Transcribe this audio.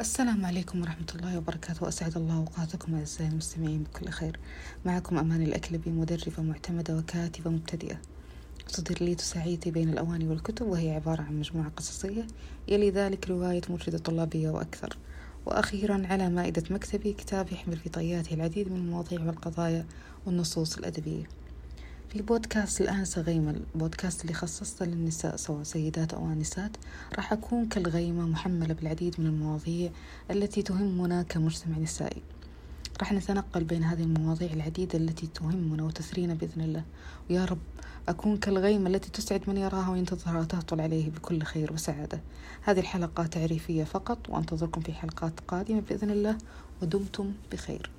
السلام عليكم ورحمة الله وبركاته. وأسعد الله أوقاتكم أعزائي المستمعين بكل خير. معكم أمان الأكلبي مدربة معتمدة وكاتبة مبتدئة. تصدر لي تساعيتي بين الأواني والكتب وهي عبارة عن مجموعة قصصية. يلي ذلك رواية مرشدة طلابية وأكثر. وأخيرا على مائدة مكتبي كتاب يحمل في طياته العديد من المواضيع والقضايا والنصوص الأدبية. في بودكاست الآنسة غيمة البودكاست اللي خصصته للنساء سواء سيدات أو آنسات راح أكون كالغيمة محملة بالعديد من المواضيع التي تهمنا كمجتمع نسائي. راح نتنقل بين هذه المواضيع العديدة التي تهمنا وتثرينا بإذن الله. ويا رب أكون كالغيمة التي تسعد من يراها وينتظرها وتهطل عليه بكل خير وسعادة. هذه الحلقة تعريفية فقط وأنتظركم في حلقات قادمة بإذن الله ودمتم بخير.